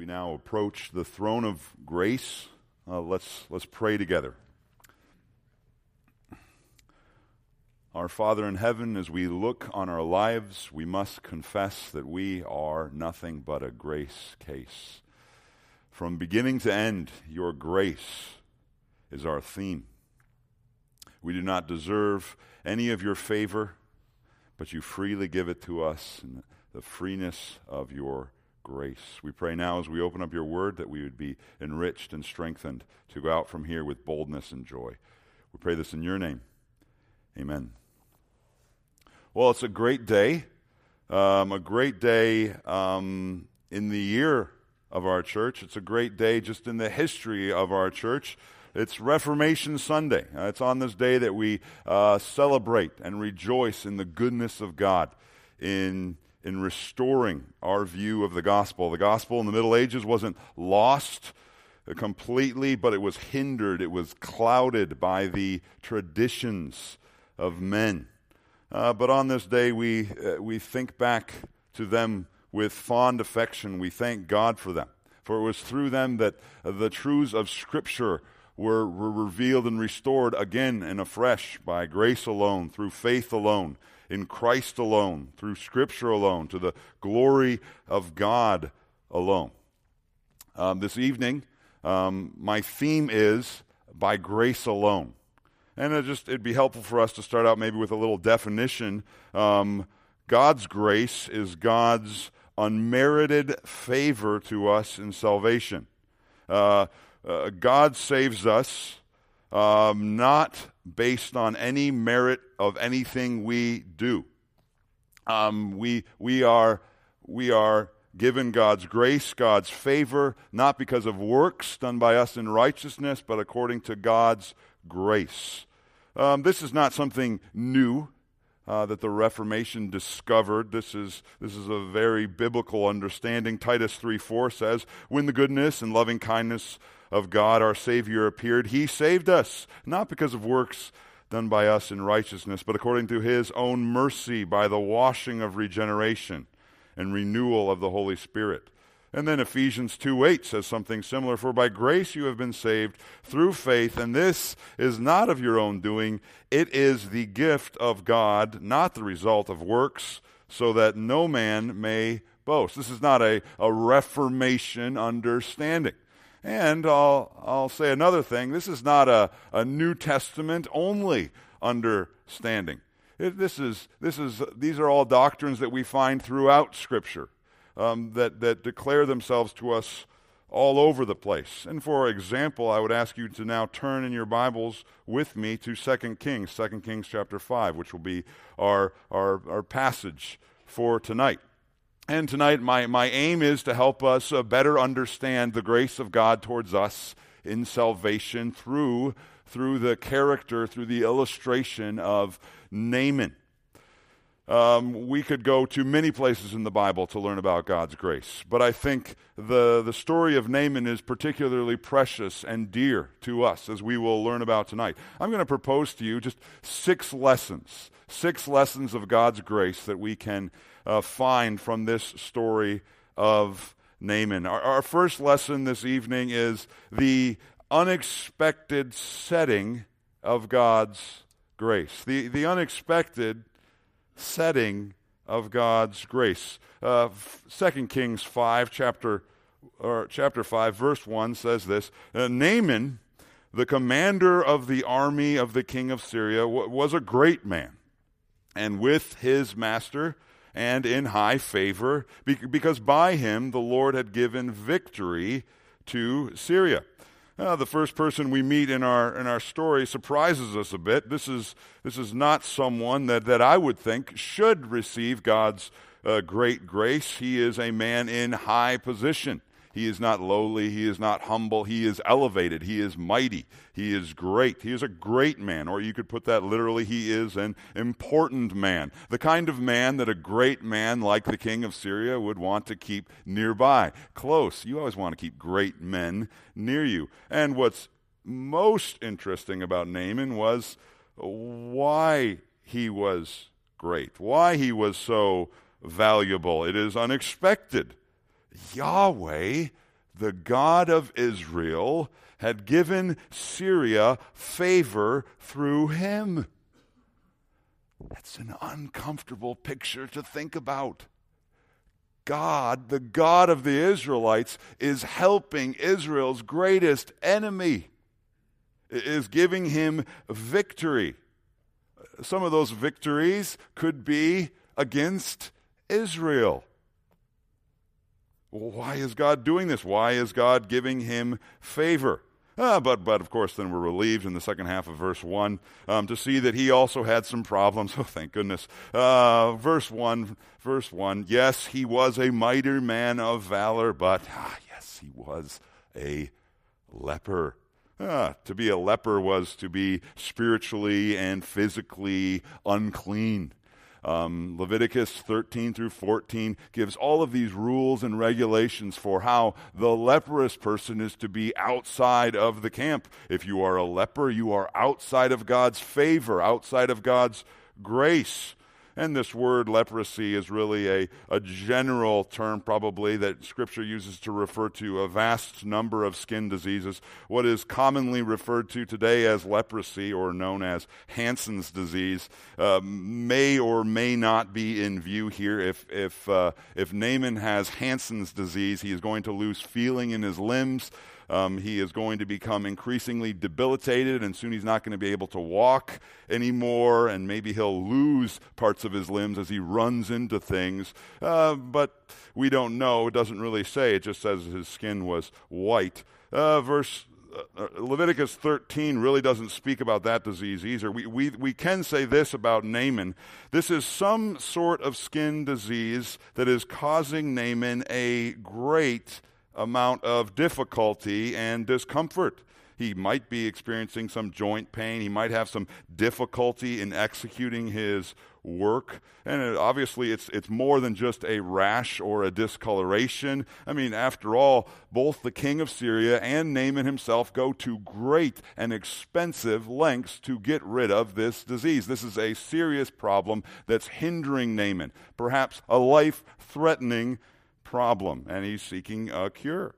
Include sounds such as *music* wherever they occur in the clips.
we now approach the throne of grace, uh, let's, let's pray together. Our Father in heaven, as we look on our lives, we must confess that we are nothing but a grace case. From beginning to end, your grace is our theme. We do not deserve any of your favor, but you freely give it to us in the freeness of your grace. We pray now as we open up your word that we would be enriched and strengthened to go out from here with boldness and joy. We pray this in your name. Amen. Well, it's a great day, um, a great day um, in the year of our church. It's a great day just in the history of our church. It's Reformation Sunday. Uh, it's on this day that we uh, celebrate and rejoice in the goodness of God in in restoring our view of the gospel. The gospel in the Middle Ages wasn't lost completely, but it was hindered, it was clouded by the traditions of men. Uh, but on this day, we, uh, we think back to them with fond affection. We thank God for them. For it was through them that the truths of Scripture were, were revealed and restored again and afresh by grace alone, through faith alone, in Christ alone, through Scripture alone, to the glory of God alone. Um, this evening, um, my theme is by grace alone. And it just it'd be helpful for us to start out maybe with a little definition. Um, God's grace is God's unmerited favor to us in salvation. Uh, uh, God saves us um, not based on any merit of anything we do. Um, we, we, are, we are given God's grace, God's favor, not because of works done by us in righteousness, but according to God's grace. Um, this is not something new. Uh, that the Reformation discovered. This is, this is a very biblical understanding. Titus 3 4 says, When the goodness and loving kindness of God our Savior appeared, He saved us, not because of works done by us in righteousness, but according to His own mercy by the washing of regeneration and renewal of the Holy Spirit. And then Ephesians 2 8 says something similar. For by grace you have been saved through faith, and this is not of your own doing. It is the gift of God, not the result of works, so that no man may boast. This is not a, a Reformation understanding. And I'll, I'll say another thing this is not a, a New Testament only understanding. It, this is, this is, these are all doctrines that we find throughout Scripture um, that, that declare themselves to us all over the place. And for example, I would ask you to now turn in your Bibles with me to 2 Kings, 2 Kings chapter 5, which will be our, our, our passage for tonight. And tonight, my, my aim is to help us uh, better understand the grace of God towards us in salvation through, through the character, through the illustration of Naaman. Um, we could go to many places in the Bible to learn about God's grace, but I think the, the story of Naaman is particularly precious and dear to us, as we will learn about tonight. I'm going to propose to you just six lessons, six lessons of God's grace that we can uh, find from this story of Naaman. Our, our first lesson this evening is the unexpected setting of God's grace. The, the unexpected setting of God's grace. Uh, 2 Kings 5, chapter, or chapter 5, verse 1 says this uh, Naaman, the commander of the army of the king of Syria, w- was a great man, and with his master and in high favor, because by him the Lord had given victory to Syria. Uh, the first person we meet in our in our story surprises us a bit. This is this is not someone that, that I would think should receive God's uh, great grace. He is a man in high position. He is not lowly. He is not humble. He is elevated. He is mighty. He is great. He is a great man. Or you could put that literally, he is an important man. The kind of man that a great man like the king of Syria would want to keep nearby, close. You always want to keep great men near you. And what's most interesting about Naaman was why he was great, why he was so valuable. It is unexpected. Yahweh the God of Israel, had given Syria favor through him. That's an uncomfortable picture to think about. God, the God of the Israelites, is helping Israel's greatest enemy, is giving him victory. Some of those victories could be against Israel. Why is God doing this? Why is God giving him favor? Uh, but, but of course, then we're relieved in the second half of verse 1 um, to see that he also had some problems. *laughs* Oh, thank goodness. Uh, verse 1, verse 1. Yes, he was a mighty man of valor, but ah, yes, he was a leper. Ah, to be a leper was to be spiritually and physically unclean. Um, Leviticus 13 through 14 gives all of these rules and regulations for how the leprous person is to be outside of the camp. If you are a leper, you are outside of God's favor, outside of God's grace. And this word leprosy is really a, a general term, probably, that Scripture uses to refer to a vast number of skin diseases. What is commonly referred to today as leprosy, or known as Hansen's disease, uh, may or may not be in view here. If, if, uh, if Naaman has Hansen's disease, he is going to lose feeling in his limbs. Um, he is going to become increasingly debilitated, and soon he's not going to be able to walk anymore, and maybe he'll lose parts of his limbs as he runs into things. Uh, but we don't know. It doesn't really say. It just says his skin was white. Uh, verse uh, Leviticus 13 really doesn't speak about that disease either. We, we, we can say this about Naaman. This is some sort of skin disease that is causing Naaman a great amount of difficulty and discomfort. He might be experiencing some joint pain. He might have some difficulty in executing his work. And it, obviously, it's, it's more than just a rash or a discoloration. I mean, after all, both the king of Syria and Naaman himself go to great and expensive lengths to get rid of this disease. This is a serious problem that's hindering Naaman, perhaps a life threatening problem, and he's seeking a cure.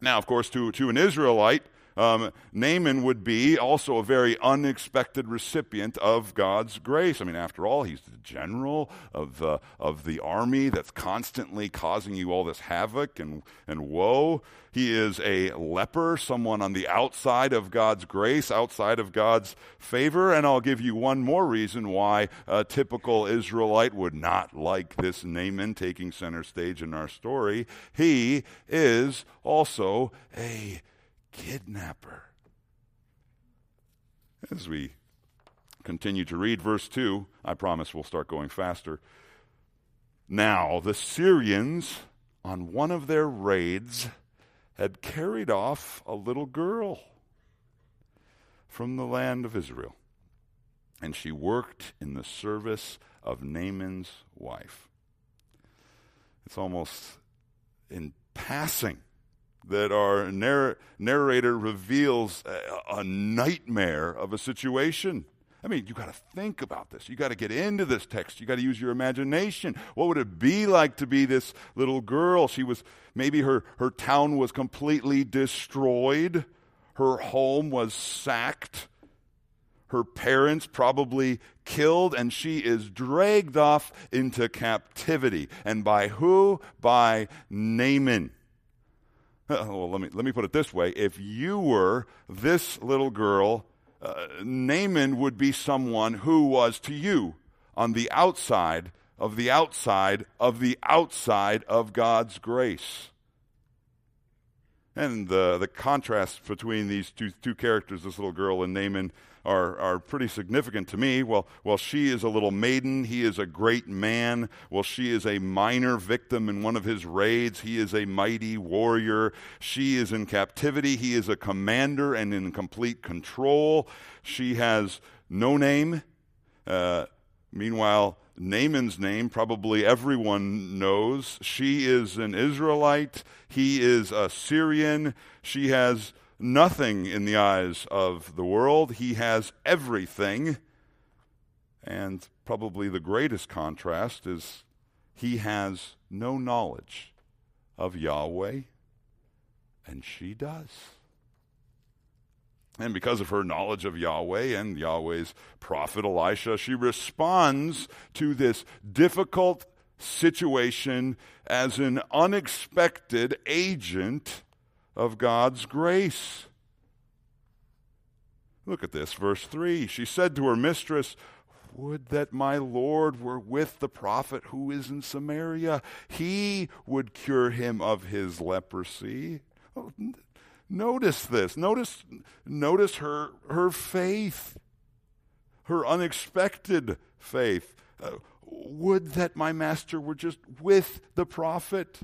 Now, of course, to, to an Israelite, um, Naaman would be also a very unexpected recipient of God's grace. I mean, after all, he's the general of the, of the army that's constantly causing you all this havoc and, and woe. He is a leper, someone on the outside of God's grace, outside of God's favor. And I'll give you one more reason why a typical Israelite would not like this Naaman taking center stage in our story. He is also a kidnapper. As we continue to read verse 2, I promise we'll start going faster. Now, the Syrians, on one of their raids, had carried off a little girl from the land of Israel, and she worked in the service of Naaman's wife. It's almost in passing that our narr- narrator reveals a, a nightmare of a situation. I mean, you got to think about this. You got to get into this text. You got to use your imagination. What would it be like to be this little girl? She was maybe her her town was completely destroyed. Her home was sacked. Her parents probably killed and she is dragged off into captivity. And by who? By Naaman. *laughs* well, let me, let me put it this way. If you were this little girl, uh, Naaman would be someone who was to you on the outside of the outside of the outside of God's grace. And the, the contrast between these two, two characters, this little girl and Naaman, are, are pretty significant to me. Well, while she is a little maiden, he is a great man. Well, she is a minor victim in one of his raids, he is a mighty warrior. She is in captivity. He is a commander and in complete control. She has no name. Uh, meanwhile, Naaman's name, probably everyone knows. She is an Israelite. He is a Syrian. She has nothing in the eyes of the world. He has everything. And probably the greatest contrast is he has no knowledge of Yahweh And she does. And because of her knowledge of Yahweh and Yahweh's prophet Elisha, she responds to this difficult situation as an unexpected agent of God's grace. Look at this, verse 3. She said to her mistress, Would that my Lord were with the prophet who is in Samaria. He would cure him of his leprosy. Oh, notice this. Notice, notice her, her faith, her unexpected faith. Uh, would that my master were just with the prophet.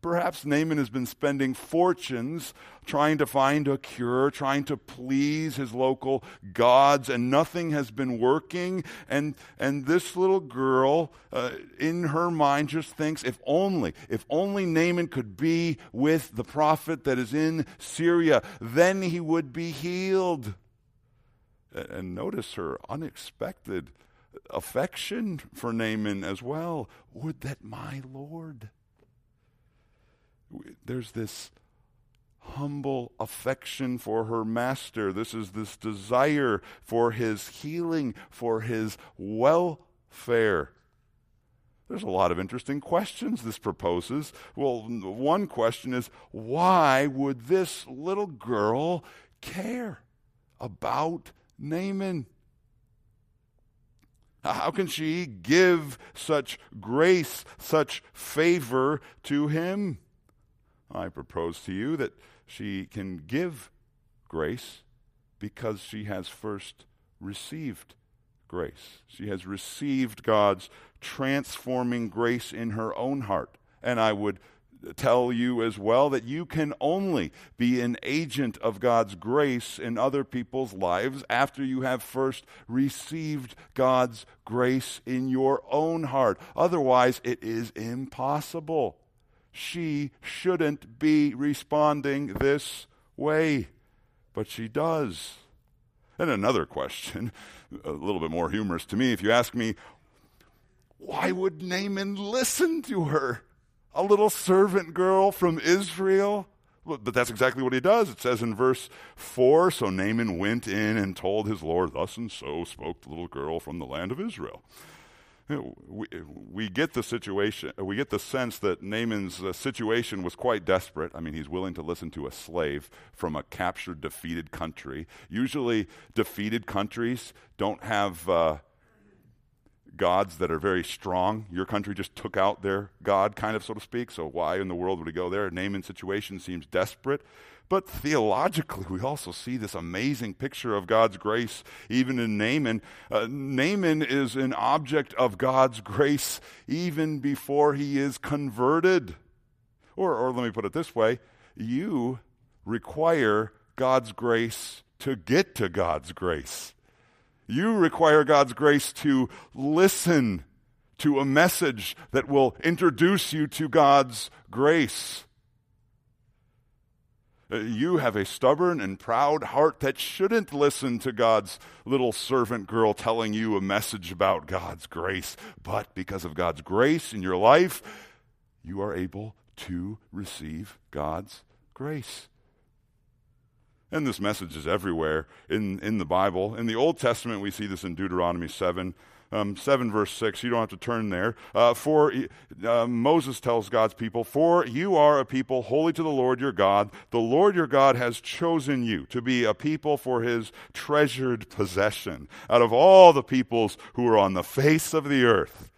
Perhaps Naaman has been spending fortunes trying to find a cure, trying to please his local gods, and nothing has been working. And, and this little girl, uh, in her mind, just thinks if only, if only Naaman could be with the prophet that is in Syria, then he would be healed. And notice her unexpected affection for Naaman as well. Would that my Lord. There's this humble affection for her master. This is this desire for his healing, for his welfare. There's a lot of interesting questions this proposes. Well, one question is why would this little girl care about Naaman? How can she give such grace, such favor to him? I propose to you that she can give grace because she has first received grace. She has received God's transforming grace in her own heart. And I would tell you as well that you can only be an agent of God's grace in other people's lives after you have first received God's grace in your own heart. Otherwise, it is impossible. She shouldn't be responding this way, but she does. And another question, a little bit more humorous to me, if you ask me, why would Naaman listen to her? a little servant girl from Israel. But that's exactly what he does. It says in verse 4 So Naaman went in and told his Lord, Thus and so spoke the little girl from the land of Israel. We, we get the situation, we get the sense that Naaman's uh, situation was quite desperate. I mean, he's willing to listen to a slave from a captured, defeated country. Usually, defeated countries don't have uh, gods that are very strong. Your country just took out their god, kind of, so to speak. So why in the world would he go there? Naaman's situation seems desperate. But theologically, we also see this amazing picture of God's grace even in Naaman. Uh, Naaman is an object of God's grace even before he is converted. Or, or let me put it this way you require God's grace to get to God's grace. You require God's grace to listen to a message that will introduce you to God's grace. Uh, you have a stubborn and proud heart that shouldn't listen to God's little servant girl telling you a message about God's grace. But because of God's grace in your life, you are able to receive God's grace. And this message is everywhere in, in the Bible. In the Old Testament, we see this in Deuteronomy 7. Um, 7 verse 6 you don't have to turn there. Uh, for uh, moses tells god's people for you are a people holy to the lord your god. The lord your god has chosen you to be a people for his treasured possession. Out of all the peoples who are on the face of the earth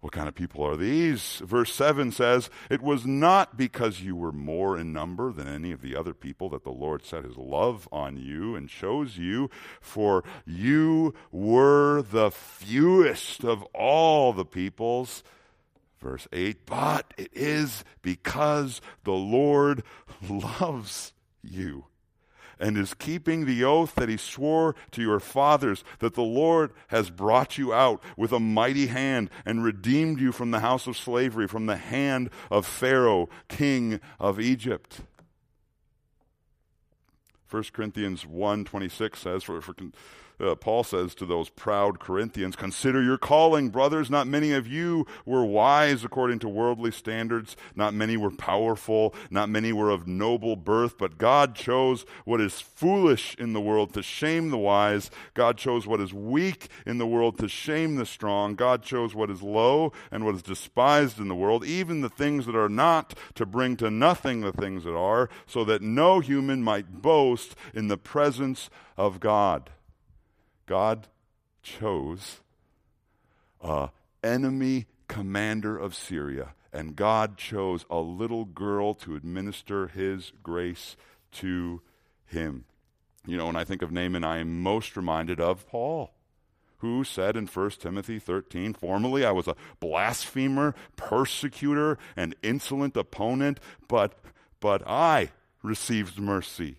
what kind of people are these? Verse 7 says, It was not because you were more in number than any of the other people that the Lord set his love on you and chose you, for you were the fewest of all the peoples. Verse 8, but it is because the Lord *laughs* loves you and is keeping the oath that he swore to your fathers that the Lord has brought you out with a mighty hand and redeemed you from the house of slavery, from the hand of Pharaoh, king of Egypt. 1 Corinthians 1.26 says, for, for uh, Paul says to those proud Corinthians, Consider your calling, brothers. Not many of you were wise according to worldly standards. Not many were powerful. Not many were of noble birth. But God chose what is foolish in the world to shame the wise. God chose what is weak in the world to shame the strong. God chose what is low and what is despised in the world, even the things that are not, to bring to nothing the things that are, so that no human might boast in the presence of God. God chose a enemy commander of Syria, and God chose a little girl to administer his grace to him. You know, when I think of Naaman, I am most reminded of Paul, who said in 1 Timothy 13, Formerly I was a blasphemer, persecutor, and insolent opponent, but, but I received mercy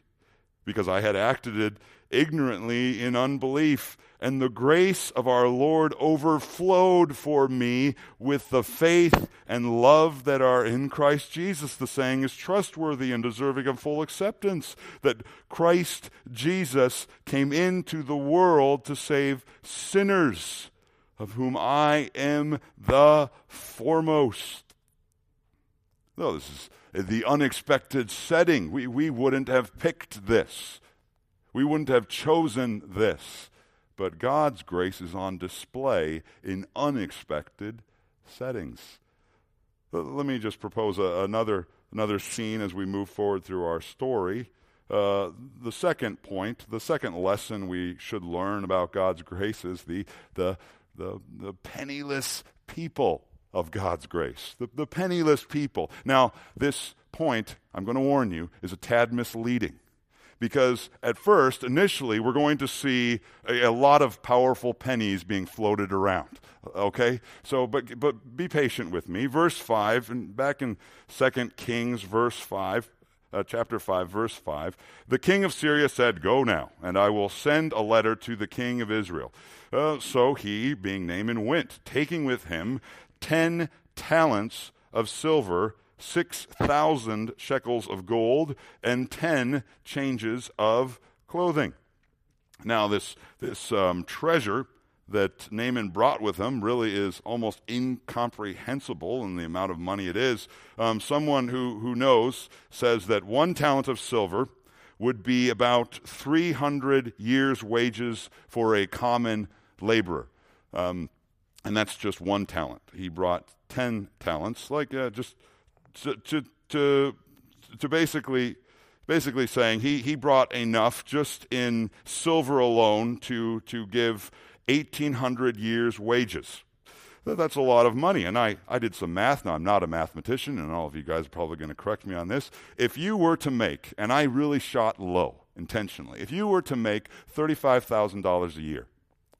because I had acted ignorantly in unbelief. And the grace of our Lord overflowed for me with the faith and love that are in Christ Jesus. The saying is trustworthy and deserving of full acceptance that Christ Jesus came into the world to save sinners, of whom I am the foremost. No, this is the unexpected setting. We, we wouldn't have picked this. We wouldn't have chosen this. But God's grace is on display in unexpected settings. Let me just propose a, another, another scene as we move forward through our story. Uh, the second point, the second lesson we should learn about God's grace is the, the, the, the penniless people of God's grace. The, the penniless people. Now, this point, I'm going to warn you, is a tad misleading because at first, initially, we're going to see a, a, lot of powerful pennies being floated around. Okay? So, but, but be patient with me. Verse 5, and back in 2 Kings, verse 5, uh, chapter 5, verse 5, the king of Syria said, Go now, and I will send a letter to the king of Israel. Uh, so he, being Naaman, went, taking with him 10 talents of silver 6,000 shekels of gold and 10 changes of clothing. Now, this, this um, treasure that Naaman brought with him really is almost incomprehensible in the amount of money it is. Um, someone who, who knows says that one talent of silver would be about 300 years' wages for a common laborer. Um, and that's just one talent. He brought 10 talents, like uh, just to, to, to, basically basically saying he, he brought enough just in silver alone to, to give 1,800 years' wages. That's a lot of money. And I, I did some math. Now, I'm not a mathematician, and all of you guys are probably going to correct me on this. If you were to make, and I really shot low intentionally, if you were to make $35,000 a year,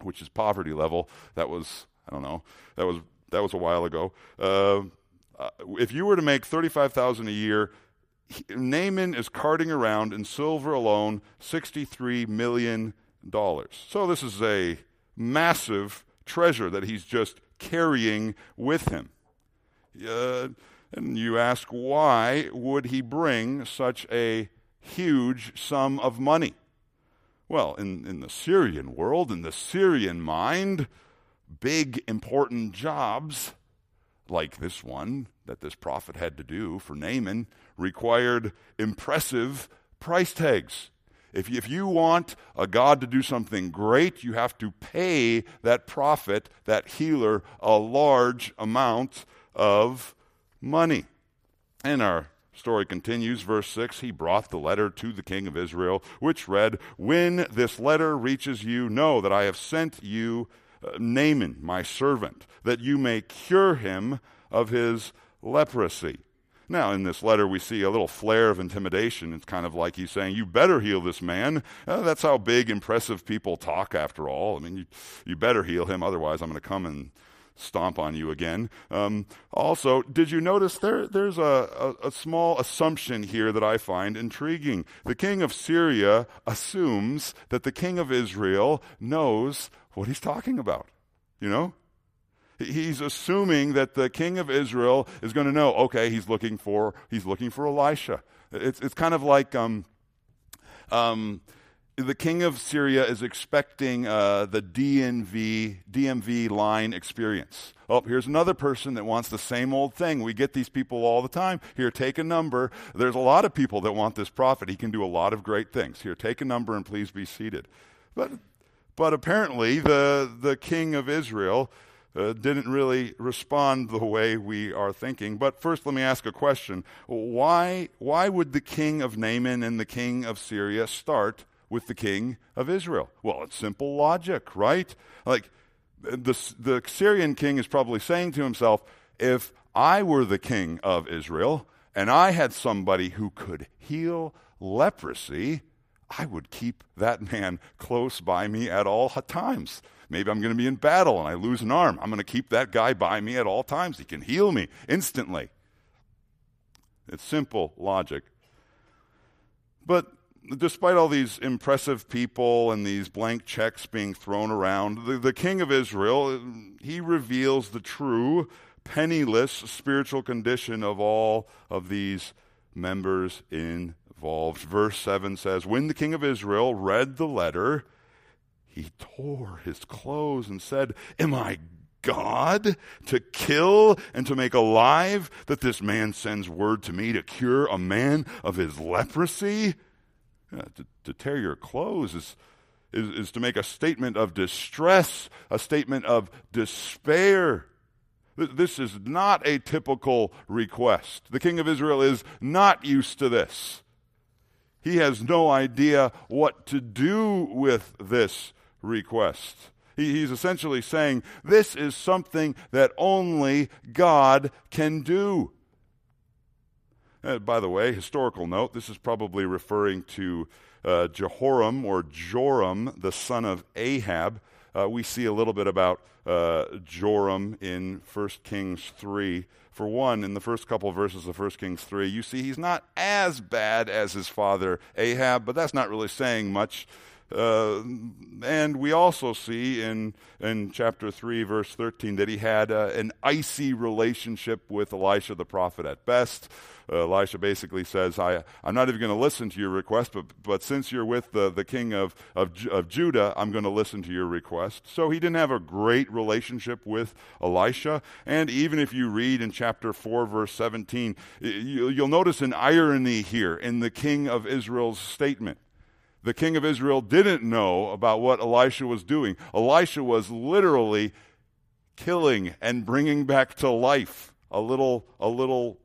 which is poverty level, that was, I don't know, that was, that was a while ago. Uh, uh, if you were to make 35000 a year, Naaman is carting around in silver alone $63 million. So this is a massive treasure that he's just carrying with him. Uh, and you ask, why would he bring such a huge sum of money? Well, in, in the Syrian world, in the Syrian mind, big important jobs like this one that this prophet had to do for Naaman required impressive price tags. If you, if you want a God to do something great, you have to pay that prophet, that healer, a large amount of money. And our story continues, verse 6 He brought the letter to the king of Israel, which read, When this letter reaches you, know that I have sent you Naaman, my servant, that you may cure him of his leprosy. Now, in this letter, we see a little flare of intimidation. It's kind of like he's saying, You better heal this man. Uh, that's how big, impressive people talk, after all. I mean, you, you better heal him, otherwise, I'm going to come and stomp on you again. Um, also, did you notice there, there's a, a, a small assumption here that I find intriguing? The king of Syria assumes that the king of Israel knows what he's talking about. You know? He's assuming that the king of Israel is going to know, okay, he's looking for, he's looking for Elisha. It's, it's kind of like, um, um, the king of Syria is expecting uh, the DMV, DMV line experience. Oh, here's another person that wants the same old thing. We get these people all the time. Here, take a number. There's a lot of people that want this prophet. He can do a lot of great things. Here, take a number and please be seated. But, but apparently, the, the king of Israel uh, didn't really respond the way we are thinking. But first, let me ask a question. Why, why would the king of Naaman and the king of Syria start with the king of Israel? Well, it's simple logic, right? Like, the, the Syrian king is probably saying to himself, if I were the king of Israel and I had somebody who could heal leprosy, I would keep that man close by me at all times. Maybe I'm going to be in battle and I lose an arm. I'm going to keep that guy by me at all times. He can heal me instantly. It's simple logic. But despite all these impressive people and these blank checks being thrown around, the, the king of Israel, he reveals the true, penniless spiritual condition of all of these members involved. Verse 7 says When the king of Israel read the letter, he tore his clothes and said, Am I God to kill and to make alive that this man sends word to me to cure a man of his leprosy? To, to, tear your clothes is, is, is to make a statement of distress, a statement of despair. This is not a typical request. The king of Israel is not used to this. He has no idea what to do with this request. he's essentially saying, This is something that only God can do. Uh, by the way, historical note, this is probably referring to uh, Jehoram or Joram, the son of Ahab. Uh, we see a little bit about uh, Joram in 1 Kings 3. For one, in the first couple of verses of 1 Kings 3, you see he's not as bad as his father Ahab, but that's not really saying much. Uh, and we also see in, in chapter 3, verse 13, that he had uh, an icy relationship with Elisha the prophet at best. Uh, Elisha basically says, I, I'm not even going to listen to your request, but, but since you're with the, the king of, of, of Judah, I'm going to listen to your request. So he didn't have a great relationship with Elisha. And even if you read in chapter 4, verse 17, you, you'll notice an irony here in the king of Israel's statement the king of Israel didn't know about what Elisha was doing. Elisha was literally killing and bringing back to life a little a little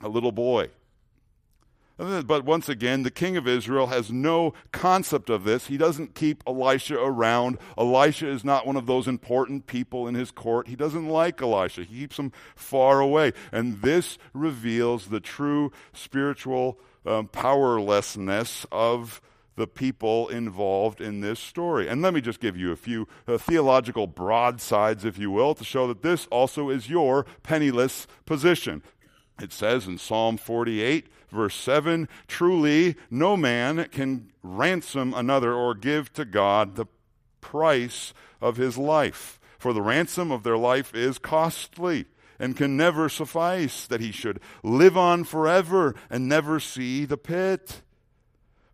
a little boy. But once again, the king of Israel has no concept of this. He doesn't keep Elisha around. Elisha is not one of those important people in his court. He doesn't like Elisha. He keeps him far away. And this reveals the true spiritual um, powerlessness of the people involved in this story. And let me just give you a few uh, theological broadsides, if you will, to show that this also is your penniless position. It says in Psalm 48, verse 7 Truly, no man can ransom another or give to God the price of his life. For the ransom of their life is costly and can never suffice, that he should live on forever and never see the pit.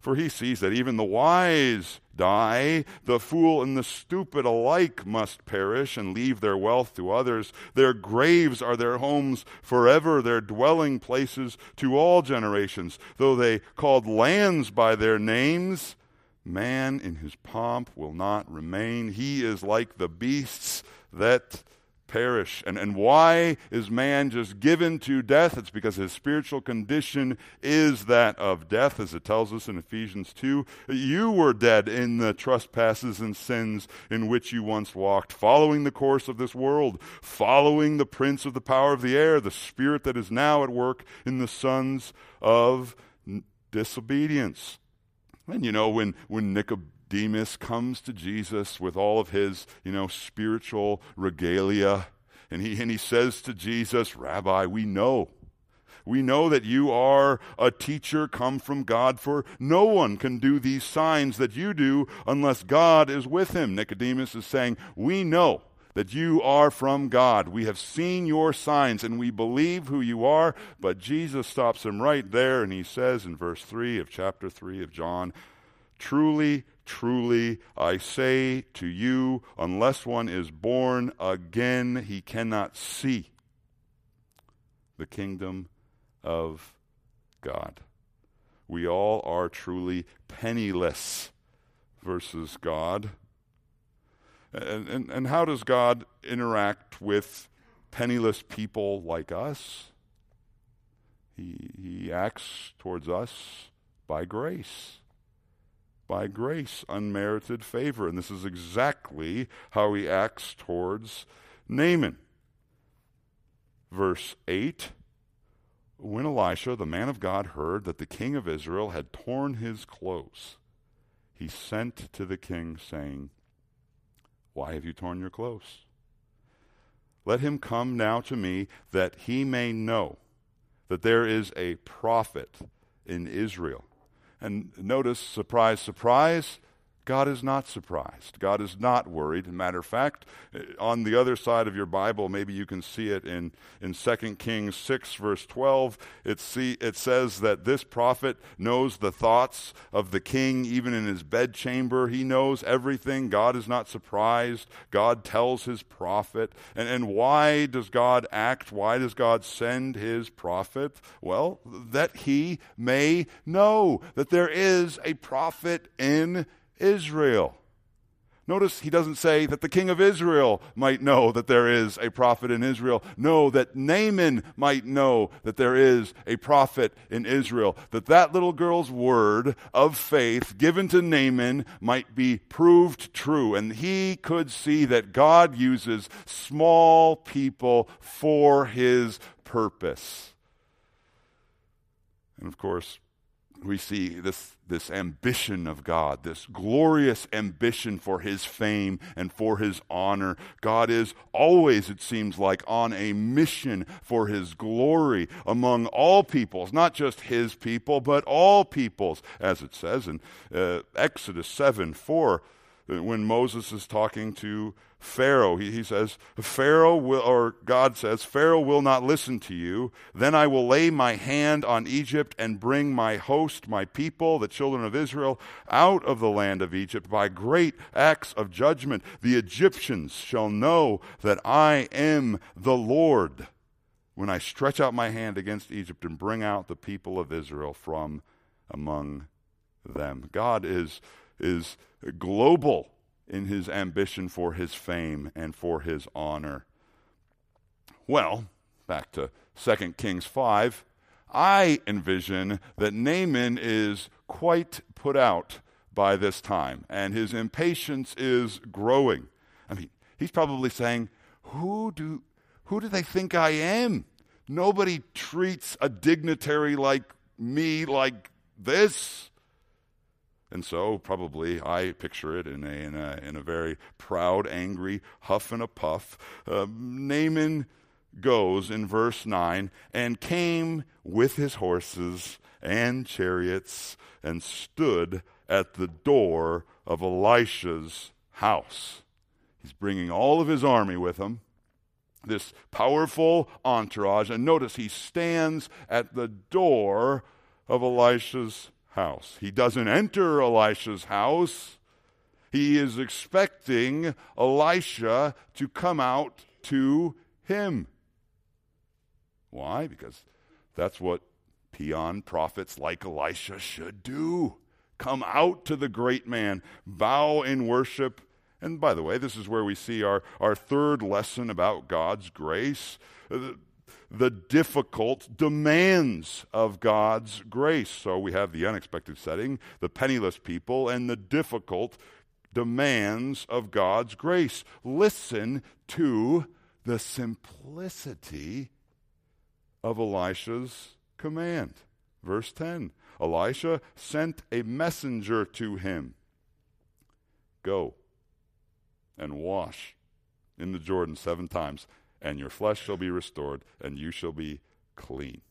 For he sees that even the wise die, the fool and the stupid alike must perish and leave their wealth to others. Their graves are their homes forever, their dwelling places to all generations. Though they called lands by their names, man in his pomp will not remain. He is like the beasts that perish. And, and why is man just given to death? It's because his spiritual condition is that of death, as it tells us in Ephesians 2. You were dead in the trespasses and sins in which you once walked, following the course of this world, following the prince of the power of the air, the spirit that is now at work in the sons of disobedience. And you know, when, when Nicodemus Demas comes to Jesus with all of his, you know, spiritual regalia, and he, and he says to Jesus, Rabbi, we know. We know that you are a teacher come from God, for no one can do these signs that you do unless God is with him. Nicodemus is saying, We know that you are from God. We have seen your signs and we believe who you are. But Jesus stops him right there and he says in verse 3 of chapter 3 of John, Truly, truly, I say to you, unless one is born again, he cannot see the kingdom of God. We all are truly penniless versus God. And, and, and how does God interact with penniless people like us? He, he acts towards us by grace. By grace, unmerited favor. And this is exactly how he acts towards Naaman. Verse 8 When Elisha, the man of God, heard that the king of Israel had torn his clothes, he sent to the king, saying, Why have you torn your clothes? Let him come now to me, that he may know that there is a prophet in Israel. And notice, surprise, surprise, God is not surprised. God is not worried. Matter of fact, eh, on the other side of your Bible, maybe you can see it in, in 2 Kings 6, verse 12. It, see, it says that this prophet knows the thoughts of the king, even in his bedchamber. He knows everything. God is not surprised. God tells his prophet. And, and why does God act? Why does God send his prophet? Well, that he may know that there is a prophet in Israel. Notice he doesn't say that the king of Israel might know that there is a prophet in Israel. No, that Naaman might know that there is a prophet in Israel. That that little girl's word of faith given to Naaman might be proved true. And he could see that God uses small people for his purpose. And of course, we see this, this ambition of God, this glorious ambition for his fame and for his honor. God is always, it seems like, on a mission for his glory among all peoples, not just his people, but all peoples, as it says in uh, Exodus 7 4, uh, Uh, when Moses is talking to Pharaoh. He, he says, Pharaoh will, or God says, Pharaoh will not listen to you. Then I will lay my hand on Egypt and bring my host, my people, the children of Israel, out of the land of Egypt by great acts of judgment. The Egyptians shall know that I am the Lord when I stretch out my hand against Egypt and bring out the people of Israel from among them. God is, is global in his ambition for his fame and for his honor. Well, back to 2 Kings 5, I envision that Naaman is quite put out by this time, and his impatience is growing. I mean, he's probably saying, Who do, who do they think I am? Nobody treats a dignitary like me like this. And so, probably, I picture it in a, in a, in a very proud, angry, huff and a puff. Uh, Naaman goes in verse 9 and came with his horses and chariots and stood at the door of Elisha's house. He's bringing all of his army with him, this powerful entourage. And notice he stands at the door of Elisha's house. He doesn't enter Elisha's house. He is expecting Elisha to come out to him. Why? Because that's what peon prophets like Elisha should do. Come out to the great man, bow in worship. And by the way, this is where we see our, our third lesson about God's grace uh, the difficult demands of God's grace. So we have the unexpected setting, the penniless people, and the difficult demands of God's grace. Listen to the simplicity of Elisha's command. Verse 10 Elisha sent a messenger to him Go and wash in the Jordan seven times and your flesh shall be restored, and you shall be clean.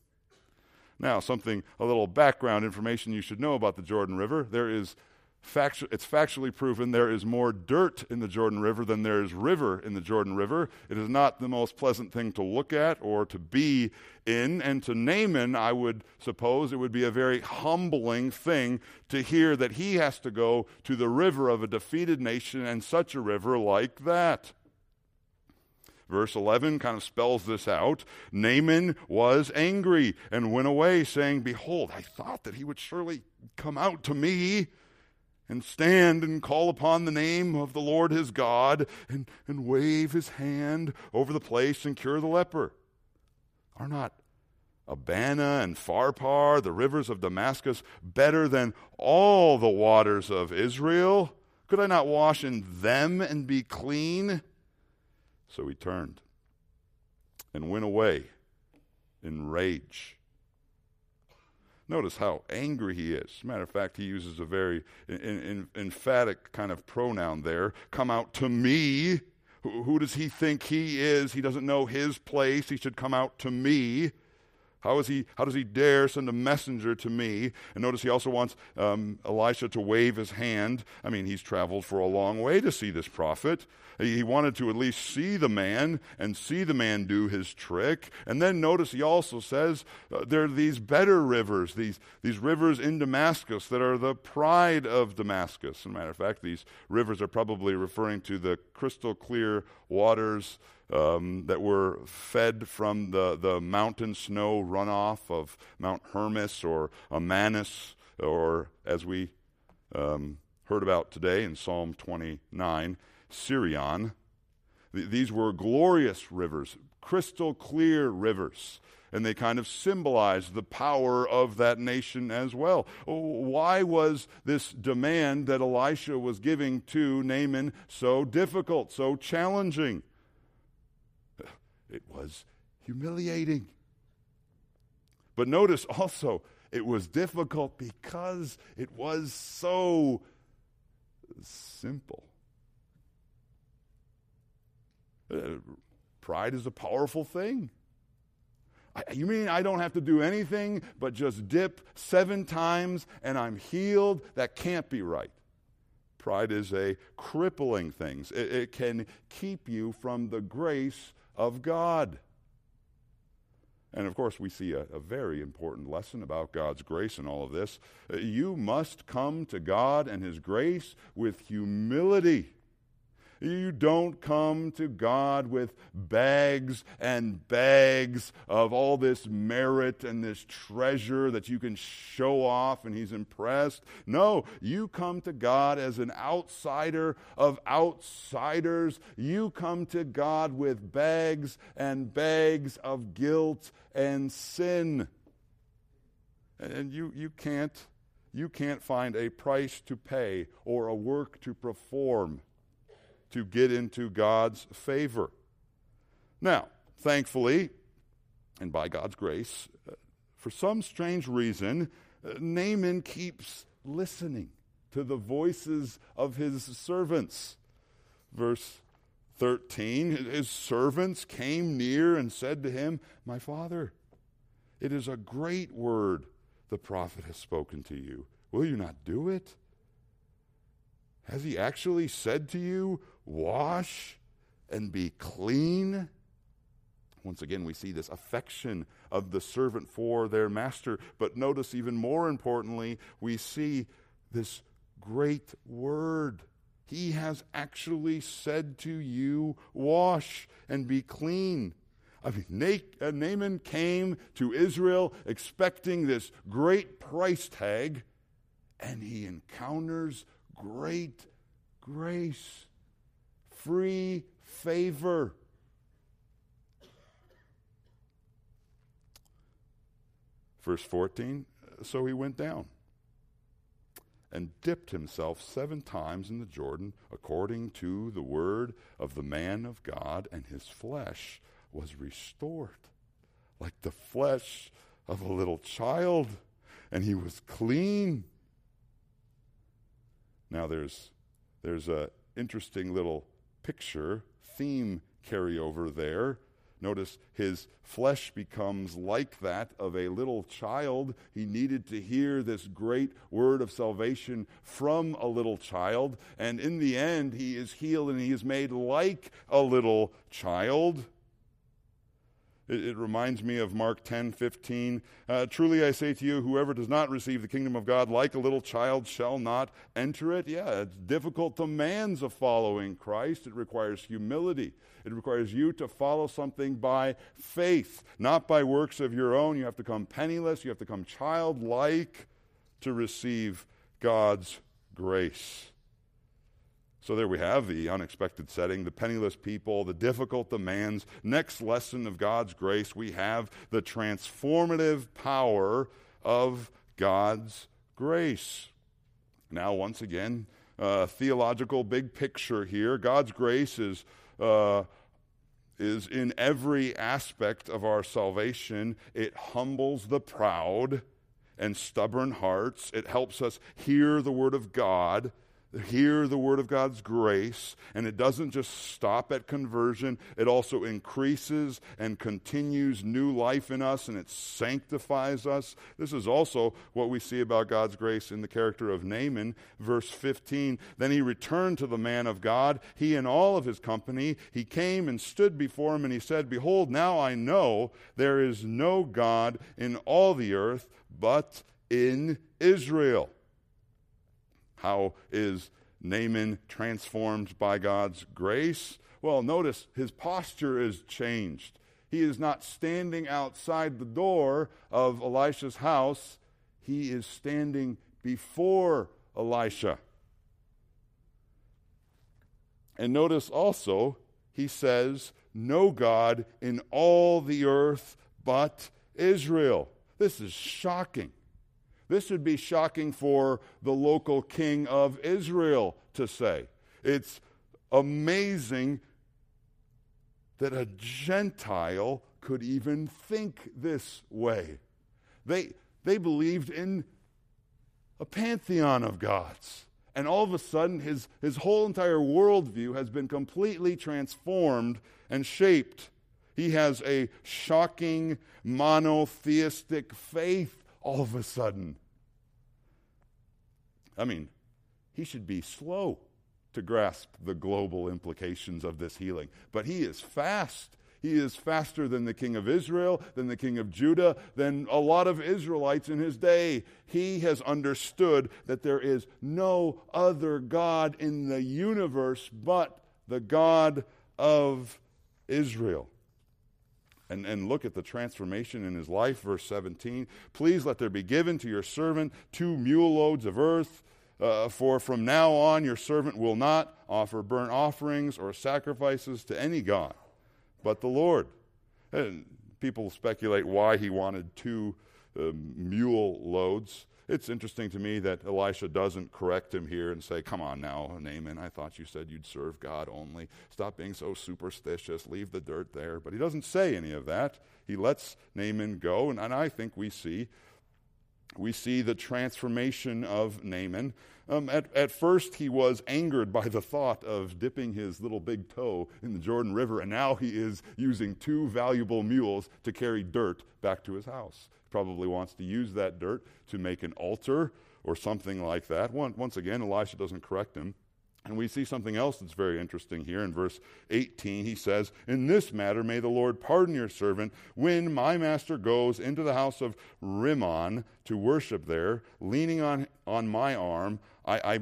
Now, something, a little background information you should know about the Jordan River. There is Factu- it's factually proven there is more dirt in the Jordan River than there is river in the Jordan River. It is not the most pleasant thing to look at or to be in. And to Naaman, I would suppose it would be a very humbling thing to hear that he has to go to the river of a defeated nation and such a river like that. Verse 11 kind of spells this out. Naaman was angry and went away, saying, Behold, I thought that he would surely come out to me and stand and call upon the name of the Lord his God and, and wave his hand over the place and cure the leper. Are not Abana and Pharpar, the rivers of Damascus, better than all the waters of Israel? Could I not wash in them and be clean? So he turned and went away in rage. Notice how angry he is. Matter of fact, he uses a very in, in, emphatic kind of pronoun there. Come out to me. Who, who does he think he is? He doesn't know his place. He should come out to me. How, is he, how does he dare send a messenger to me? And notice he also wants um, Elisha to wave his hand. I mean, he's traveled for a long way to see this prophet. He wanted to at least see the man and see the man do his trick. And then notice he also says uh, there are these better rivers, these, these rivers in Damascus that are the pride of Damascus. As a matter of fact, these rivers are probably referring to the crystal clear waters um, that were fed from the, the mountain snow runoff of Mount Hermon or Amanus, or as we um, heard about today in Psalm 29, Sirion. Th- these were glorious rivers, crystal clear rivers and they kind of symbolize the power of that nation as well. Why was this demand that Elisha was giving to Naaman so difficult, so challenging? It was humiliating. But notice also, it was difficult because it was so simple. Uh, pride is a powerful thing. You mean I don't have to do anything but just dip seven times and I'm healed? That can't be right. Pride is a crippling thing. It, it can keep you from the grace of God. And of course, we see a, a, very important lesson about God's grace in all of this. You must come to God and His grace with humility. You don't come to God with bags and bags of all this merit and this treasure that you can show off and He's impressed. No, you come to God as an outsider of outsiders. You come to God with bags and bags of guilt and sin. And you, you can't you can't find a price to pay or a work to perform to get into God's favor. Now, thankfully, and by God's grace, uh, for some strange reason, uh, Naaman keeps listening to the voices of his servants. Verse 13 His servants came near and said to him, My father, it is a great word the prophet has spoken to you. Will you not do it? Has he actually said to you, wash and be clean. Once again, we see this affection of the servant for their master. But notice, even more importantly, we see this great word. He has actually said to you, Wash and be clean. I mean, uh, Naaman came to Israel expecting this great price tag, and he encounters great grace free favor. Verse 14 So he went down and dipped himself seven times in the Jordan according to the word of the man of God, and his flesh was restored like the flesh of a little child, and he was clean. Now there's there's a interesting little picture, theme carryover there. Notice his flesh becomes like that of a little child. He needed to hear this great word of salvation from a little child. And in the end, he is healed and he is made like a little child. It, it reminds me of Mark 10 15. Uh, Truly I say to you, whoever does not receive the kingdom of God like a little child shall not enter it. Yeah, it's difficult demands of following Christ. It requires humility. It requires you to follow something by faith, not by works of your own. You have to come penniless, you have to come childlike to receive God's grace. So there we have the unexpected setting, the penniless people, the difficult demands. Next lesson of God's grace, we have the transformative power of God's grace. Now, once again, uh, theological big picture here. God's grace is. Uh, is in every aspect of our salvation. It humbles the proud and stubborn hearts. It helps us hear the word of God hear the word of God's grace, and it doesn't just stop at conversion, it also increases and continues new life in us, and it sanctifies us. This is also what we see about God's grace in the character of Naaman, verse 15. Then he returned to the man of God, he and all of his company. He came and stood before him, and he said, Behold, now I know there is no God in all the earth but in Israel. How is Naaman transformed by God's grace? Well, notice his posture is changed. He is not standing outside the door of Elisha's house, he is standing before Elisha. And notice also, he says, No God in all the earth but Israel. This is shocking. This would be shocking for the local king of Israel to say. It's amazing that a Gentile could even think this way. They, they believed in a pantheon of gods. And all of a sudden, his, his whole entire worldview has been completely transformed and shaped. He has a shocking monotheistic faith all of a sudden. I mean, he should be slow to grasp the global implications of this healing. But he is fast. He is faster than the king of Israel, than the king of Judah, than a lot of Israelites in his day. He has understood that there is no other God in the universe but the God of Israel and, and look at the transformation in his life. Verse 17 Please let there be given to your servant two mule loads of earth. Uh, for from now on your servant will not offer burnt offerings or sacrifices to any God but the Lord. And people speculate why he wanted two mule loads. It's interesting to me that Elisha doesn't correct him here and say, Come on now, Naaman, I thought you said you'd serve God only. Stop being so superstitious. Leave the dirt there. But he doesn't say any of that. He lets Naaman go, and, and I think we see. We see the transformation of Naaman. Um, at, at first, he was angered by the thought of dipping his little big toe in the Jordan River, and now he is using two valuable mules to carry dirt back to his house probably wants to use that dirt to make an altar or something like that. Once again, Elisha doesn't correct him. And we see something else that's very interesting here in verse 18. He says, In this matter may the Lord pardon your servant when my master goes into the house of Rimmon to worship there, leaning on, on my arm. I, I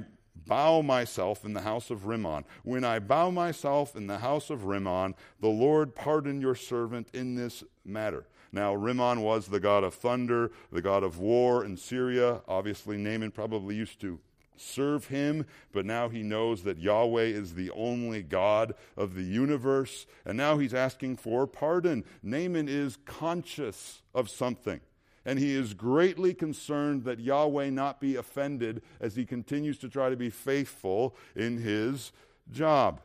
bow myself in the house of Rimmon. When I bow myself in the house of Rimmon, the Lord pardon your servant in this matter. Now, Rimmon was the god of thunder, the god of war in Syria. Obviously, Naaman probably used to serve him, but now he knows that Yahweh is the only God of the universe, and now he's asking for pardon. Naaman is conscious of something, and he is greatly concerned that Yahweh not be offended as he continues to try to be faithful in his job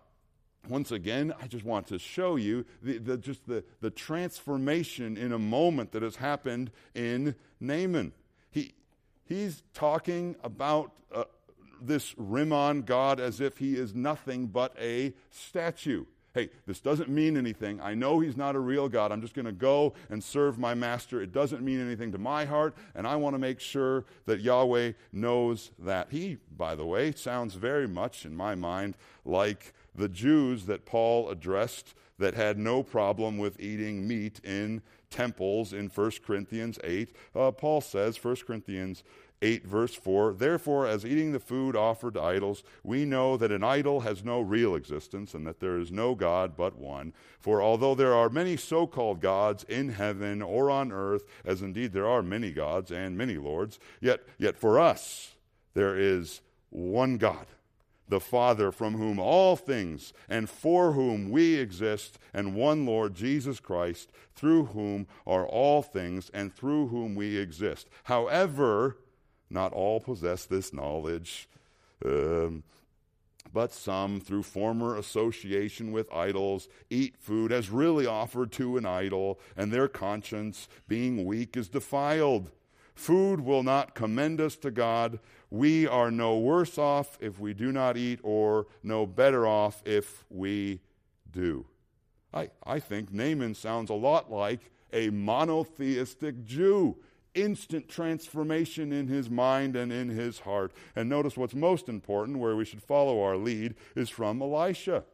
once again, I just want to show you the, the, just the, the transformation in a moment that has happened in Naaman. He, he's talking about uh, this Rimmon God as if he is nothing but a statue. hey, this doesn't mean anything. I know he's not a real God. I'm just going to go and serve my master. It doesn't mean anything to my heart, and I want to make sure that Yahweh knows that. He, by the way, sounds very much, in my mind, like the Jews that Paul addressed that had no problem with eating meat in temples in 1 Corinthians 8. Uh, Paul says, 1 Corinthians 8, verse 4 Therefore, as eating the food offered to idols, we know that an idol has no real existence and that there is no God but one. For although there are many so called gods in heaven or on earth, as indeed there are many gods and many lords, yet, yet for us there is one God the Father, from whom all things and for whom we exist, and one Lord Jesus Christ, through whom are all things and through whom we exist. However, not all possess this knowledge. Um, but some, through former association with idols, eat food as really offered to an idol, and their conscience, being weak, is defiled. Food will not commend us to God. We are no worse off if we do not eat, or no better off if we do. I, I think Naaman sounds a lot like a monotheistic Jew instant transformation in his mind and in his heart. And notice what's most important, where we should follow our lead, is from Elisha,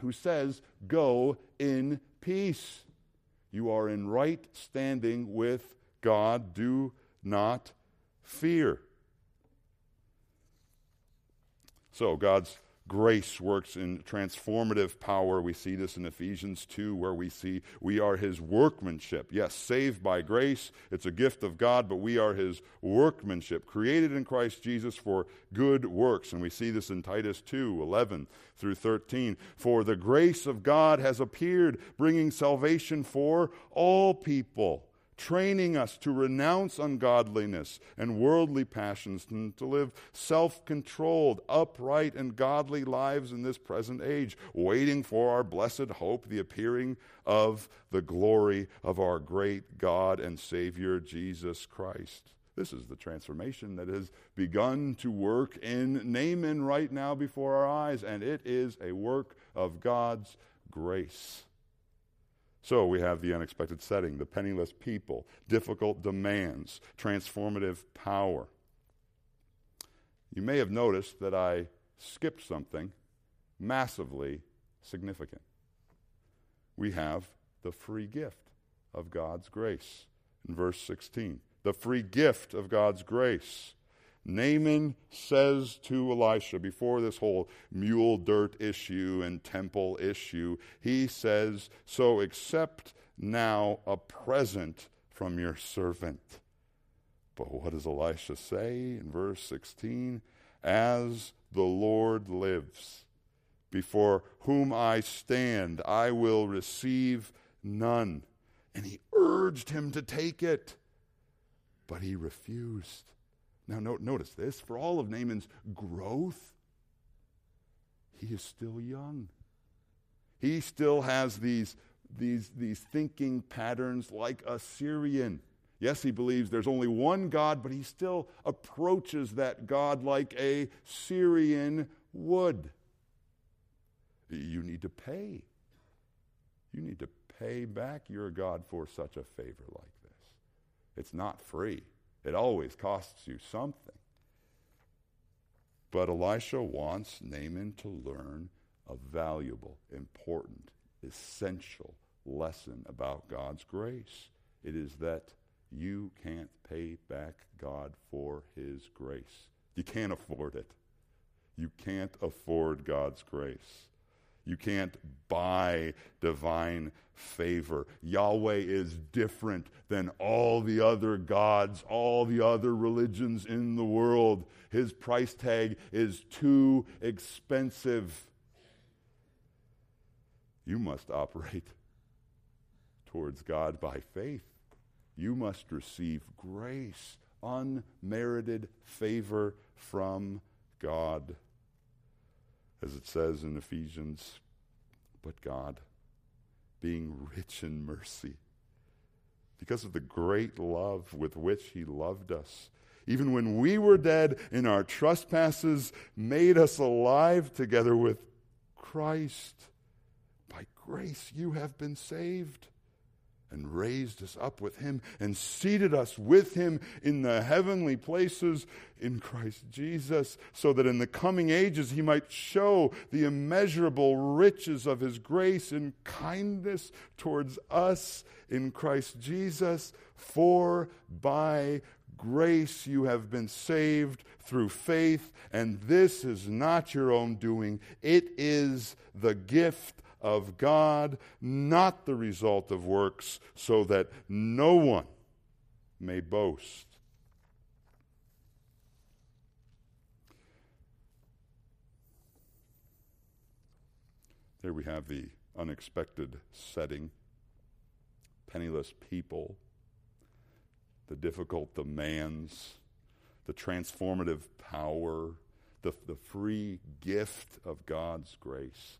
who says, Go in peace. You are in right standing with God. Do not fear. So, God's grace works in transformative power. We see this in Ephesians 2, where we see we are his workmanship. Yes, saved by grace, it's a gift of God, but we are his workmanship, created in Christ Jesus for good works. And we see this in Titus 2 11 through 13. For the grace of God has appeared, bringing salvation for all people training us to renounce ungodliness and worldly passions and to live self controlled, upright, and godly lives in this present age, waiting for our blessed hope, the appearing of the glory of our great God and Savior, Jesus Christ. This is the transformation that has begun to work in Naaman right now before our eyes, and it is a work of God's grace. So we have the unexpected setting, the penniless people, difficult demands, transformative power. You may have noticed that I skipped something massively significant. We have the free gift of God's grace in verse 16. The free gift of God's grace. Naaman says to Elisha, before this whole mule dirt issue and temple issue, he says, So accept now a present from your servant. But what does Elisha say in verse 16? As the Lord lives, before whom I stand, I will receive none. And he urged him to take it, but he refused. Now, no, notice this for all of Naaman's growth, he is still young. He still has these, these, these thinking patterns like a Syrian. Yes, he believes there's only one God, but he still approaches that God like a Syrian would. You need to pay. You need to pay back your God for such a favor like this. It's not free. It always costs you something. But Elisha wants Naaman to learn a valuable, important, essential lesson about God's grace. It is that you can't pay back God for his grace. You can't afford it. You can't afford God's grace. You can't buy divine favor. Yahweh is different than all the other gods, all the other religions in the world. His price tag is too expensive. You must operate towards God by faith. You must receive grace, unmerited favor from God as it says in Ephesians, but God, being rich in mercy, because of the great love with which He loved us, even when we were dead in our trespasses, made us alive together with Christ. By grace you have been saved and raised us up with him and seated us with him in the heavenly places in Christ Jesus, so that in the coming ages he might show the immeasurable riches of his grace and kindness towards us in Christ Jesus. For by grace you have been saved through faith, and this is not your own doing, it is the gift of God, not the result of works, so that no one may boast. There we have the unexpected setting penniless people, the difficult demands, the transformative power, the, the free gift of God's grace.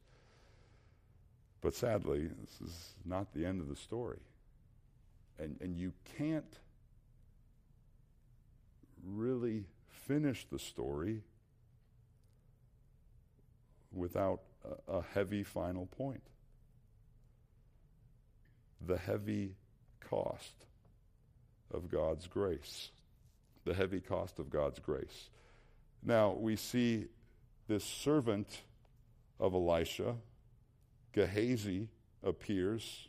But sadly, this is not the end of the story. And, and you can't really finish the story without a, a heavy final point the heavy cost of God's grace. The heavy cost of God's grace. Now, we see this servant of Elisha Gehazi appears.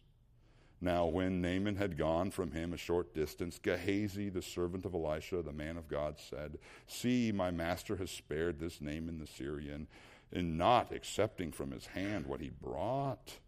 Now, when Naaman had gone from him a short distance, Gehazi, the servant of Elisha, the man of God, said, See, my master has spared this Naaman the Syrian, in not accepting from his hand what he brought.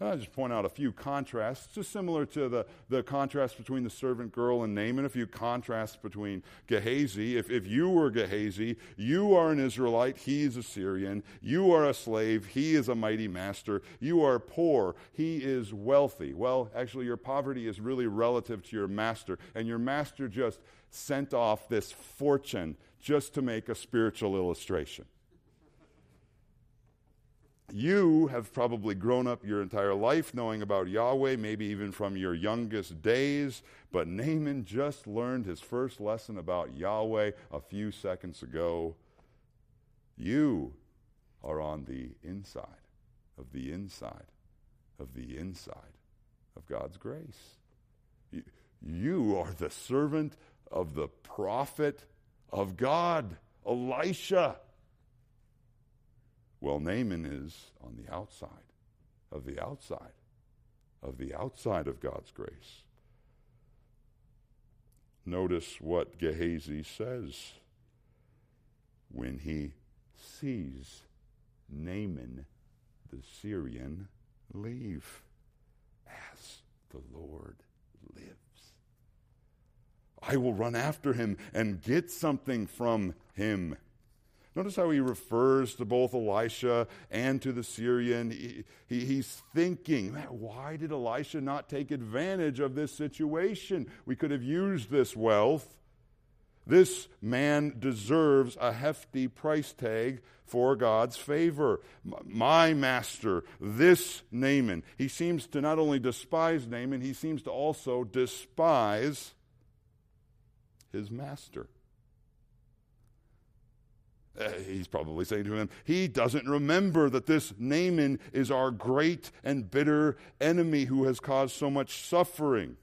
I'll just point out a few contrasts, just similar to the, the contrast between the servant girl and Naaman, a few contrasts between Gehazi. If, if you were Gehazi, you are an Israelite, he is a Syrian. You are a slave, he is a mighty master. You are poor, he is wealthy. Well, actually, your poverty is really relative to your master, and your master just sent off this fortune just to make a spiritual illustration. You have probably grown up your entire life knowing about Yahweh, maybe even from your youngest days, but Naaman just learned his first lesson about Yahweh a few seconds ago. You are on the inside of the inside of the inside of God's grace. You are the servant of the prophet of God, Elisha. Well, Naaman is on the outside of the outside of the outside of God's grace. Notice what Gehazi says when he sees Naaman the Syrian leave. As the Lord lives, I will run after him and get something from him. Notice how he refers to both Elisha and to the Syrian. He, he, he's thinking, why did Elisha not take advantage of this situation? We could have used this wealth. This man deserves a hefty price tag for God's favor. My master, this Naaman, he seems to not only despise Naaman, he seems to also despise his master. Uh, he's probably saying to him, he doesn't remember that this Naaman is our great and bitter enemy who has caused so much suffering.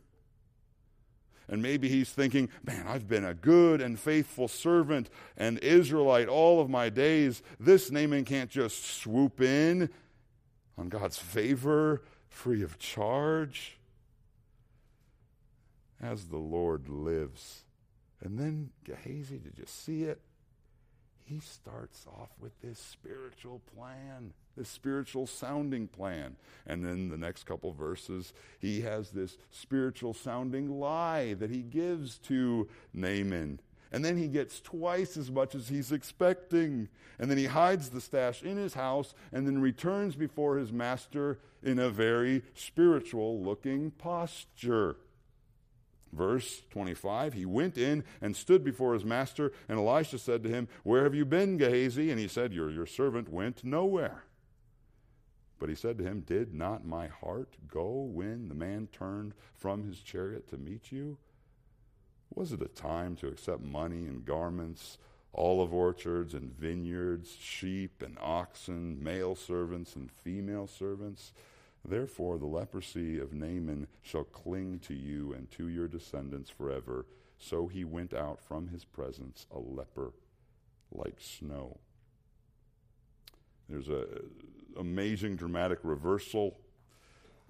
And maybe he's thinking, man, I've been a good and faithful servant and Israelite all of my days. This Naaman can't just swoop in on God's favor free of charge. As the Lord lives. And then Gehazi, did you see it? He starts off with this spiritual plan, this spiritual sounding plan. And then the next couple verses, he has this spiritual sounding lie that he gives to Naaman. And then he gets twice as much as he's expecting. And then he hides the stash in his house and then returns before his master in a very spiritual looking posture. Verse 25, he went in and stood before his master, and Elisha said to him, Where have you been, Gehazi? And he said, Your, your servant went nowhere. But he said to him, Did not my heart go when the man turned from his chariot to meet you? Was it a time to accept money and garments, olive orchards and vineyards, sheep and oxen, male servants and female servants. Therefore, the leprosy of Naaman shall cling to you and to your descendants forever. So he went out from his presence a leper like snow. There's an uh, amazing dramatic reversal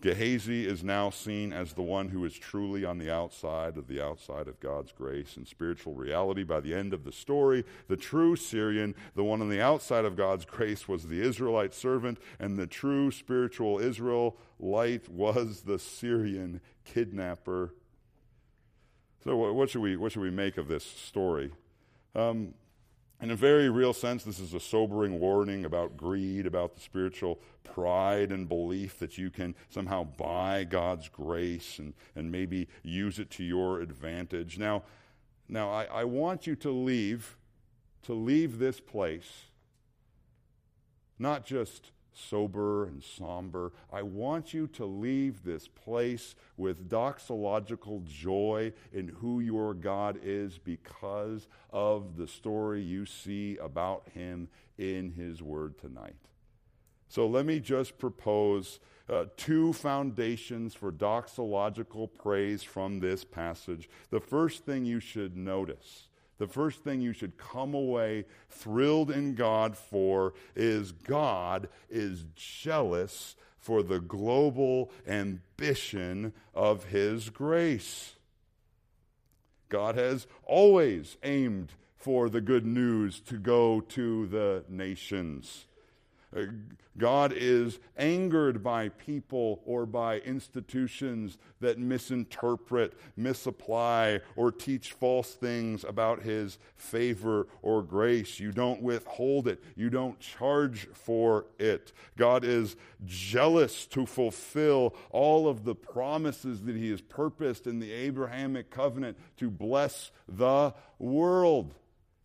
Gehazi is now seen as the one who is truly on the outside of the outside of God's grace and spiritual reality. By the end of the story, the true Syrian, the one on the outside of God's grace, was the Israelite servant, and the true spiritual Israelite was the Syrian kidnapper. So, what should we, what should we make of this story? Um, in a very real sense, this is a sobering warning about greed, about the spiritual pride and belief that you can somehow buy God's grace and, and maybe use it to your advantage. Now, now I, I want you to leave, to leave this place, not just sober and somber. I want you to leave this place with doxological joy in who your God is because of the story you see about him in his word tonight. So let me just propose uh, two foundations for doxological praise from this passage. The first thing you should notice the first thing you should come away thrilled in God for is God is jealous for the global ambition of His grace. God has always aimed for the good news to go to the nations. God is angered by people or by institutions that misinterpret, misapply, or teach false things about His favor or grace. You don't withhold it, you don't charge for it. God is jealous to fulfill all of the promises that He has purposed in the Abrahamic covenant to bless the world.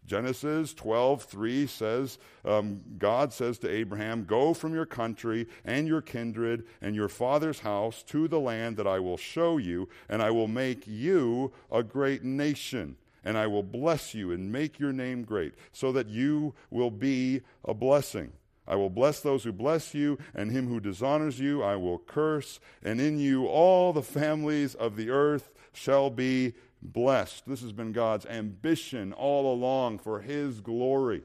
Genesis 12, 3 says, um, God says to Abraham, Go from your country and your kindred and your father's house to the land that I will show you, and I will make you a great nation. And I will bless you and make your name great, so that you will be a blessing. I will bless those who bless you, and him who dishonors you I will curse, and in you all the families of the earth shall be blessed. This has been God's ambition all along for His glory.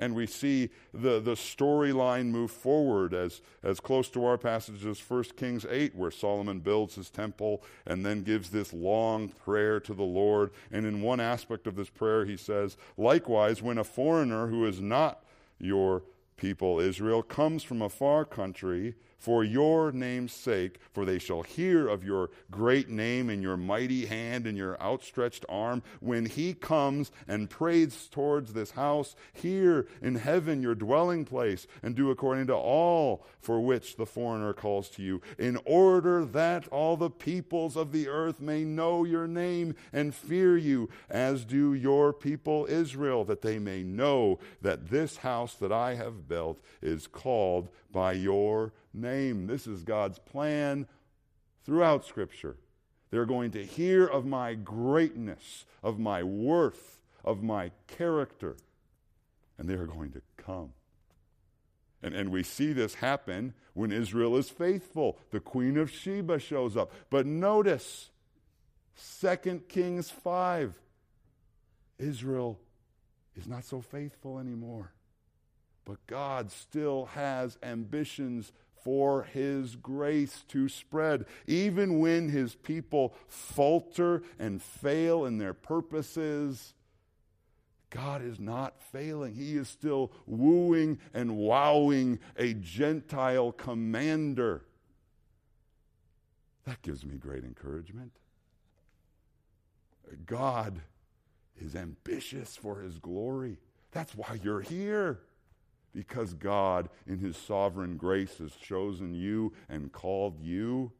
And we see the, the storyline move forward as, as close to our passage as 1 Kings 8, where Solomon builds his temple and then gives this long prayer to the Lord. And in one aspect of this prayer, he says, Likewise, when a foreigner who is not your people, Israel, comes from a far country, for your name's sake, for they shall hear of your great name and your mighty hand and your outstretched arm. When he comes and prays towards this house, here in heaven, your dwelling place, and do according to all for which the foreigner calls to you, in order that all the peoples of the earth may know your name and fear you, as do your people Israel, that they may know that this house that I have built is called by your name. This is God's plan throughout Scripture. They're going to hear of my greatness, of my worth, of my character, and they are going to come. And, and we see this happen when Israel is faithful. The queen of Sheba shows up. But notice 2 Kings 5 Israel is not so faithful anymore. But God still has ambitions for his grace to spread. Even when his people falter and fail in their purposes, God is not failing. He is still wooing and wowing a Gentile commander. That gives me great encouragement. God is ambitious for his glory. That's why you're here because God, in His sovereign grace, has chosen you and called you.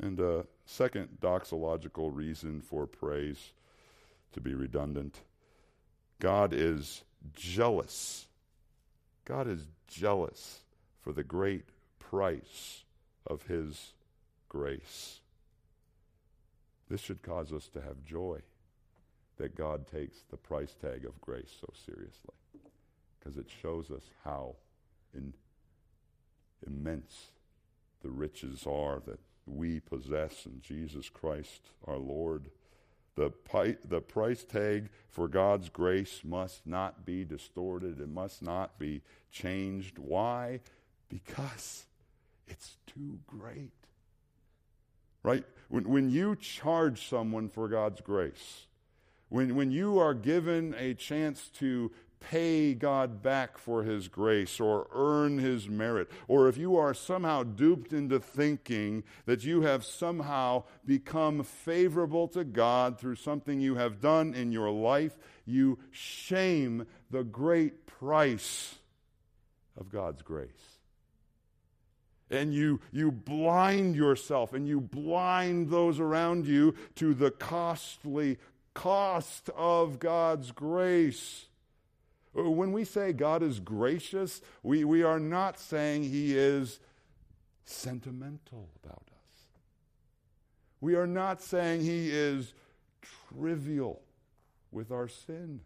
And a second doxological reason for praise, to be redundant God is jealous. God is jealous for the great price of His grace. This should cause us to have joy that God takes the price tag of grace so seriously because it shows us how in, immense the riches are that we possess in Jesus Christ our Lord. The, pi- the price tag for God's grace must not be distorted. It must not be changed. Why? Because it's too great. Right? When, when you charge someone for God's grace, when, when you are given a chance to pay God back for His grace or earn His merit, or if you are somehow duped into thinking that you have somehow become favorable to God through something you have done in your life, you shame the great price of God's grace. And you, you blind yourself and you blind those around you to the costly cost of God's grace. Uh, when we say God is gracious, we, we are not saying He is sentimental about us. We are not saying He is trivial with our sin.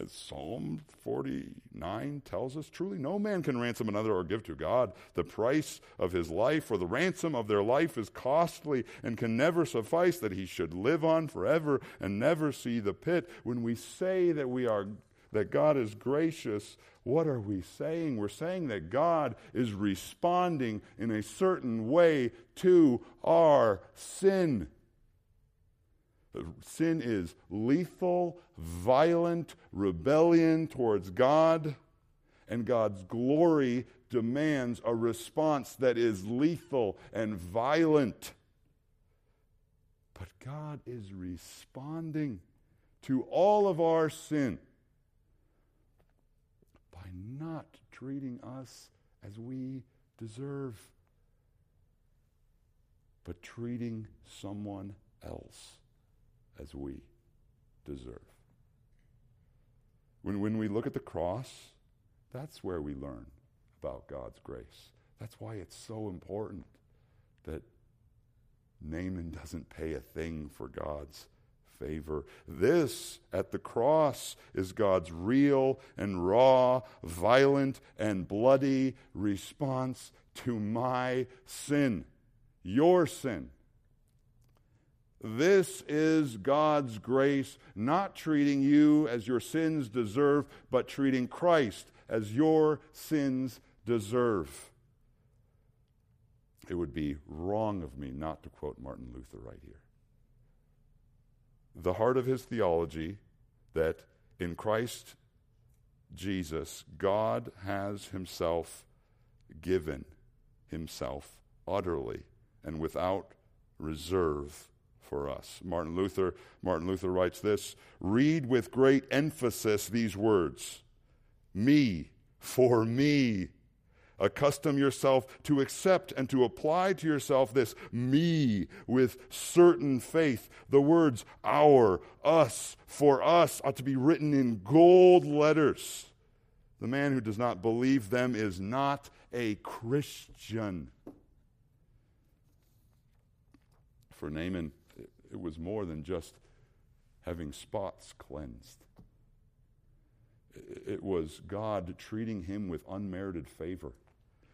As Psalm 49 tells us, truly no man can ransom another or give to God. The price of his life or the ransom of their life is costly and can never suffice that he should live on forever and never see the pit. When we say that we are that God is gracious, what are we saying? We're saying that God is responding in a certain way to our sin. Sin is lethal, violent rebellion towards God, and God's glory demands a response that is lethal and violent. But God is responding to all of our sin by not treating us as we deserve, but treating someone else as we deserve. When, when we look at the cross, that's where we learn about God's grace. That's why it's so important that Naaman doesn't pay a thing for God's favor. This at the cross is God's real and raw, violent and bloody response to my sin, your sin. This is God's grace, not treating you as your sins deserve, but treating Christ as your sins deserve. It would be wrong of me not to quote Martin Luther right here. The heart of his theology that in Christ Jesus, God has himself given himself utterly and without reserve for us. Martin Luther, Martin Luther writes this read with great emphasis these words me, for me. Accustom yourself to accept and to apply to yourself this me with certain faith. The words our, us, for us ought to be written in gold letters. The man who does not believe them is not a Christian. For Naaman, it was more than just having spots cleansed. It was God treating him with unmerited favor.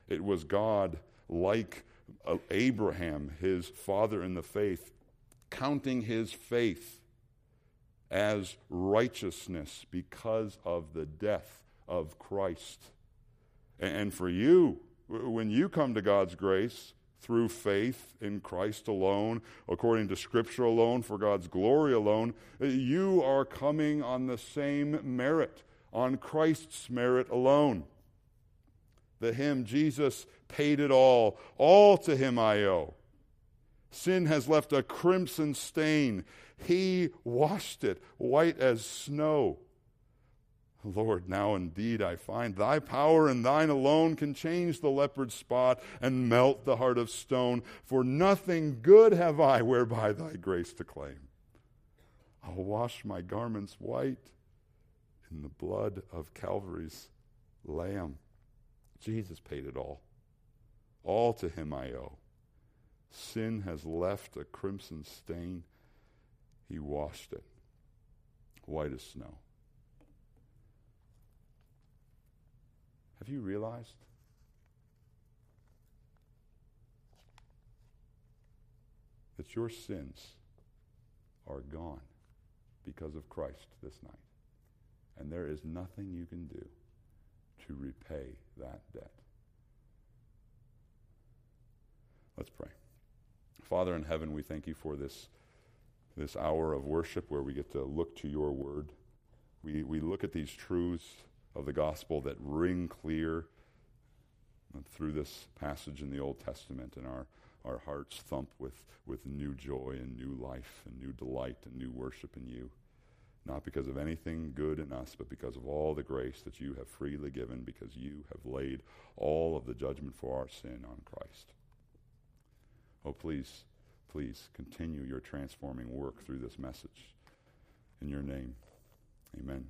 It was God, like uh, Abraham, his father in the faith, counting his faith as righteousness because of the death of Christ. And for you, when you come to God's grace, through faith in Christ alone, according to Scripture alone, for God's glory alone, you are coming on the same merit, on Christ's merit alone. The hymn, Jesus paid it all, all to him I owe. Sin has left a crimson stain. He washed it white as snow. Lord, now indeed I find thy power and thine alone can change the leopard spot and melt the heart of stone. For nothing good have I whereby thy grace to claim. I'll wash my garments white in the blood of Calvary's lamb. Jesus paid it all. All to him I owe. Sin has left a crimson stain. He washed it white as snow. Have you realized? That your sins are gone because of Christ this night. And there is nothing you can do to repay that debt. Let's pray. Father in heaven, we thank you for this, this hour of worship where we get to look to your word. We, we look at these truths of the gospel that ring clear through this passage in the Old Testament, and our, our hearts thump with, with new joy and new life and new delight and new worship in you. Not because of anything good in us, but because of all the grace that you have freely given, because you have laid all of the judgment for our sin on Christ. Oh, please, please continue your transforming work through this message. In your name, amen.